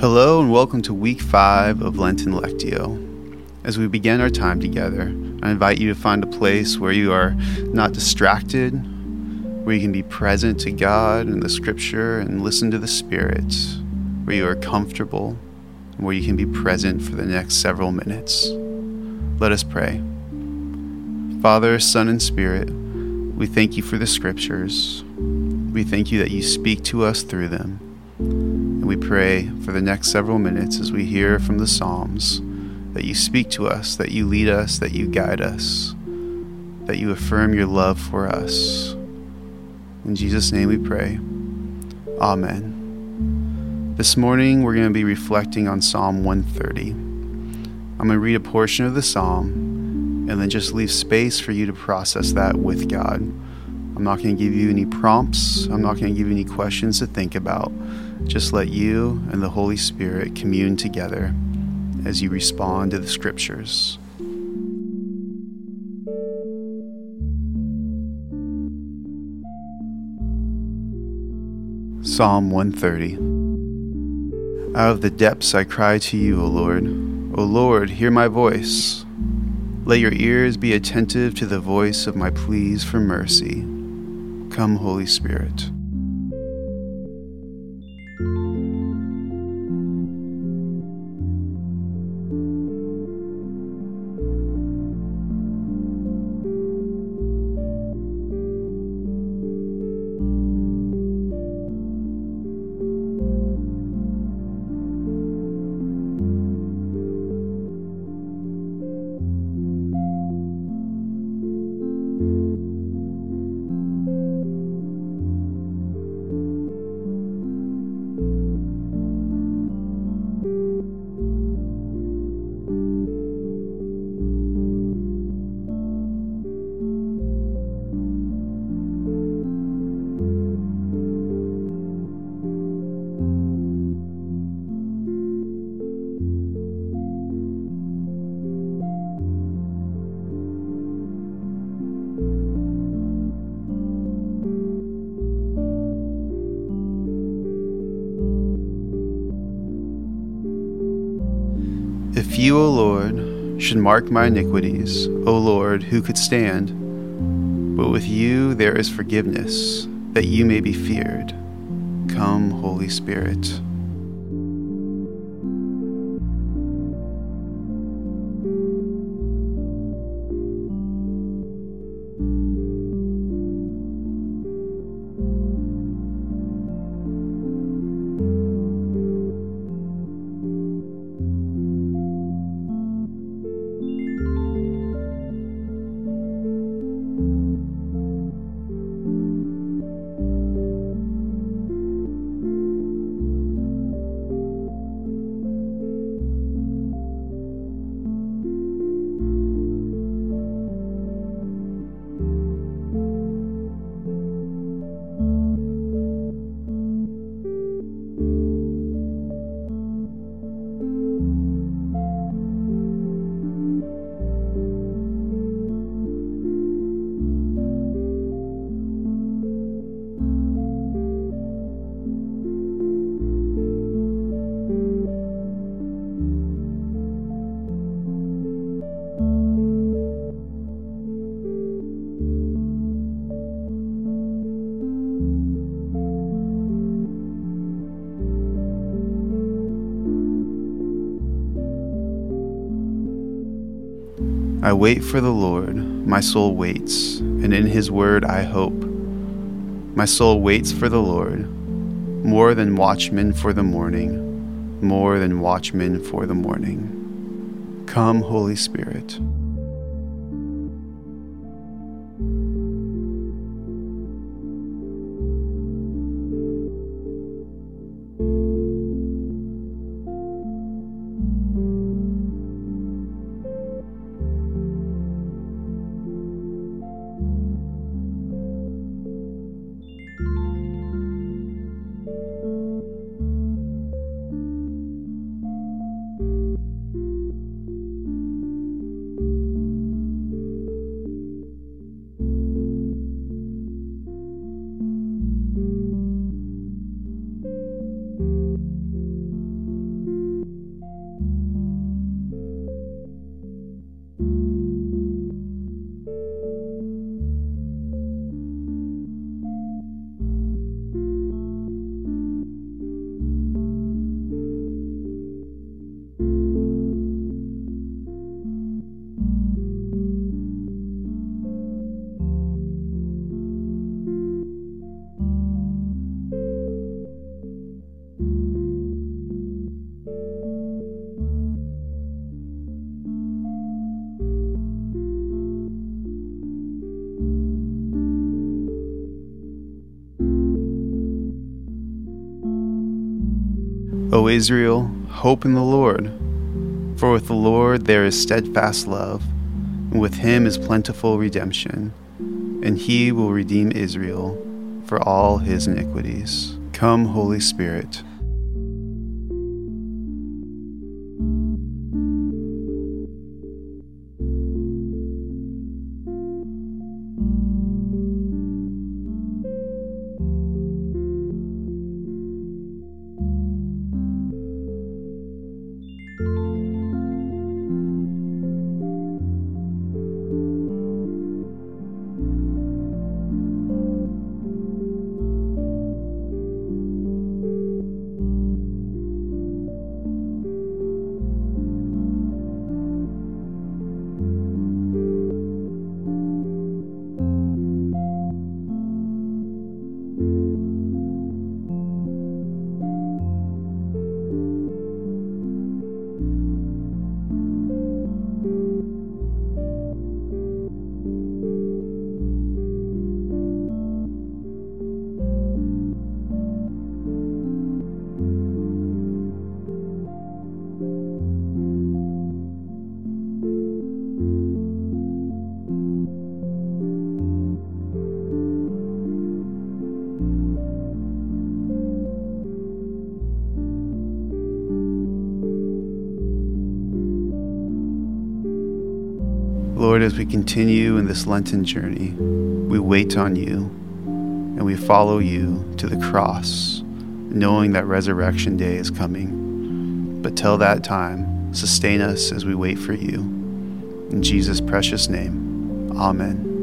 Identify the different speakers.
Speaker 1: Hello, and welcome to week five of Lenten Lectio. As we begin our time together, I invite you to find a place where you are not distracted, where you can be present to God and the Scripture and listen to the Spirit, where you are comfortable, and where you can be present for the next several minutes. Let us pray. Father, Son, and Spirit, we thank you for the Scriptures. We thank you that you speak to us through them. And we pray for the next several minutes as we hear from the Psalms that you speak to us, that you lead us, that you guide us, that you affirm your love for us. In Jesus' name we pray. Amen. This morning we're going to be reflecting on Psalm 130. I'm going to read a portion of the psalm and then just leave space for you to process that with God. I'm not going to give you any prompts. I'm not going to give you any questions to think about. Just let you and the Holy Spirit commune together as you respond to the scriptures. Psalm 130 Out of the depths I cry to you, O Lord. O Lord, hear my voice. Let your ears be attentive to the voice of my pleas for mercy. Come, Holy Spirit. If you, O Lord, should mark my iniquities, O Lord, who could stand? But with you there is forgiveness, that you may be feared. Come, Holy Spirit. I wait for the Lord, my soul waits, and in his word I hope. My soul waits for the Lord, more than watchmen for the morning, more than watchmen for the morning. Come, Holy Spirit. O Israel, hope in the Lord. For with the Lord there is steadfast love, and with him is plentiful redemption, and he will redeem Israel for all his iniquities. Come, Holy Spirit. Lord, as we continue in this Lenten journey, we wait on you and we follow you to the cross, knowing that resurrection day is coming. But till that time, sustain us as we wait for you. In Jesus' precious name, Amen.